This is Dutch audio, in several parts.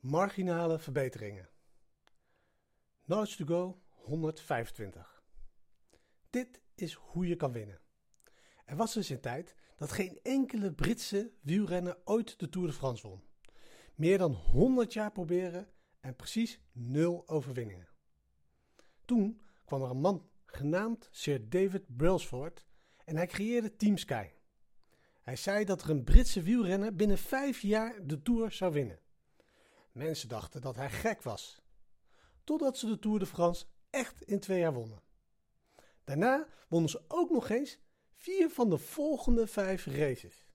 Marginale verbeteringen. Knowledge to go 125. Dit is hoe je kan winnen. Er was dus een tijd dat geen enkele Britse wielrenner ooit de Tour de France won. Meer dan 100 jaar proberen en precies nul overwinningen. Toen kwam er een man genaamd Sir David Brailsford en hij creëerde Team Sky. Hij zei dat er een Britse wielrenner binnen vijf jaar de Tour zou winnen. Mensen dachten dat hij gek was. Totdat ze de Tour de France echt in twee jaar wonnen. Daarna wonnen ze ook nog eens vier van de volgende vijf races.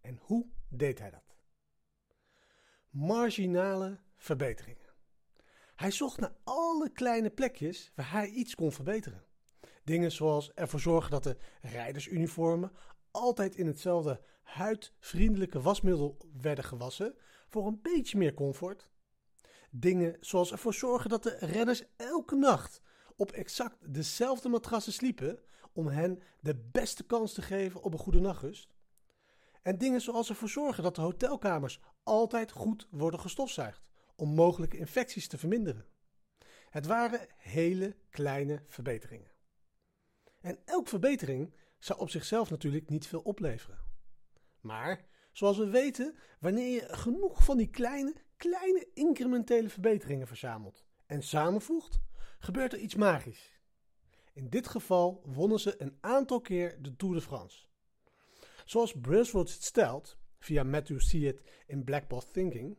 En hoe deed hij dat? Marginale verbeteringen. Hij zocht naar alle kleine plekjes waar hij iets kon verbeteren. Dingen zoals ervoor zorgen dat de rijdersuniformen altijd in hetzelfde huidvriendelijke wasmiddel werden gewassen voor een beetje meer comfort. Dingen zoals ervoor zorgen dat de renners elke nacht op exact dezelfde matrassen sliepen om hen de beste kans te geven op een goede nachtrust. En dingen zoals ervoor zorgen dat de hotelkamers altijd goed worden gestofzuigd om mogelijke infecties te verminderen. Het waren hele kleine verbeteringen. En elke verbetering zou op zichzelf natuurlijk niet veel opleveren. Maar zoals we weten, wanneer je genoeg van die kleine, kleine incrementele verbeteringen verzamelt en samenvoegt, gebeurt er iets magisch. In dit geval wonnen ze een aantal keer de Tour de France. Zoals Brailsford het stelt, via Matthew Seat in Blackboard Thinking,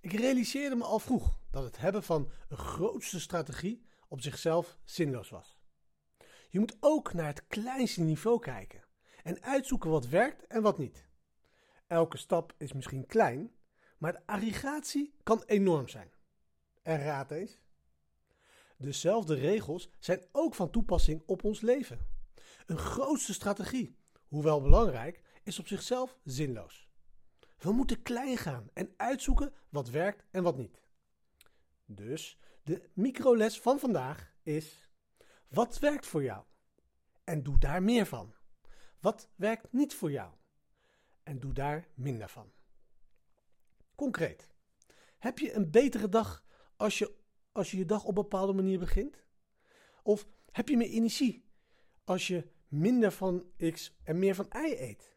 ik realiseerde me al vroeg dat het hebben van een grootste strategie op zichzelf zinloos was. Je moet ook naar het kleinste niveau kijken en uitzoeken wat werkt en wat niet. Elke stap is misschien klein, maar de aggregatie kan enorm zijn. En raad eens. Dezelfde regels zijn ook van toepassing op ons leven. Een grootste strategie, hoewel belangrijk, is op zichzelf zinloos. We moeten klein gaan en uitzoeken wat werkt en wat niet. Dus de microles van vandaag is: wat werkt voor jou? En doe daar meer van. Wat werkt niet voor jou? En doe daar minder van. Concreet. Heb je een betere dag als je als je, je dag op een bepaalde manier begint? Of heb je meer energie als je minder van X en meer van Y eet?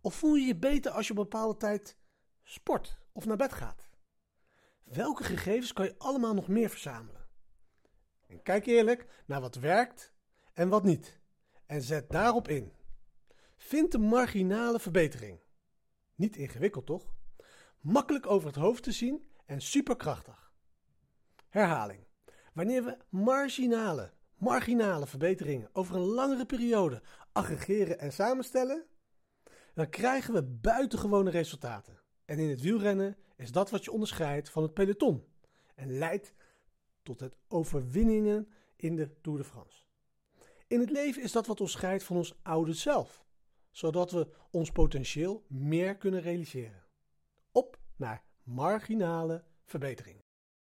Of voel je je beter als je op een bepaalde tijd sport of naar bed gaat? Welke gegevens kan je allemaal nog meer verzamelen? Kijk eerlijk naar wat werkt en wat niet. En zet daarop in. Vind de marginale verbetering. Niet ingewikkeld toch? Makkelijk over het hoofd te zien en superkrachtig. Herhaling. Wanneer we marginale, marginale verbeteringen over een langere periode aggregeren en samenstellen, dan krijgen we buitengewone resultaten. En in het wielrennen is dat wat je onderscheidt van het peloton en leidt tot het overwinningen in de Tour de France. In het leven is dat wat ons scheidt van ons oude zelf, zodat we ons potentieel meer kunnen realiseren. Op naar marginale verbetering.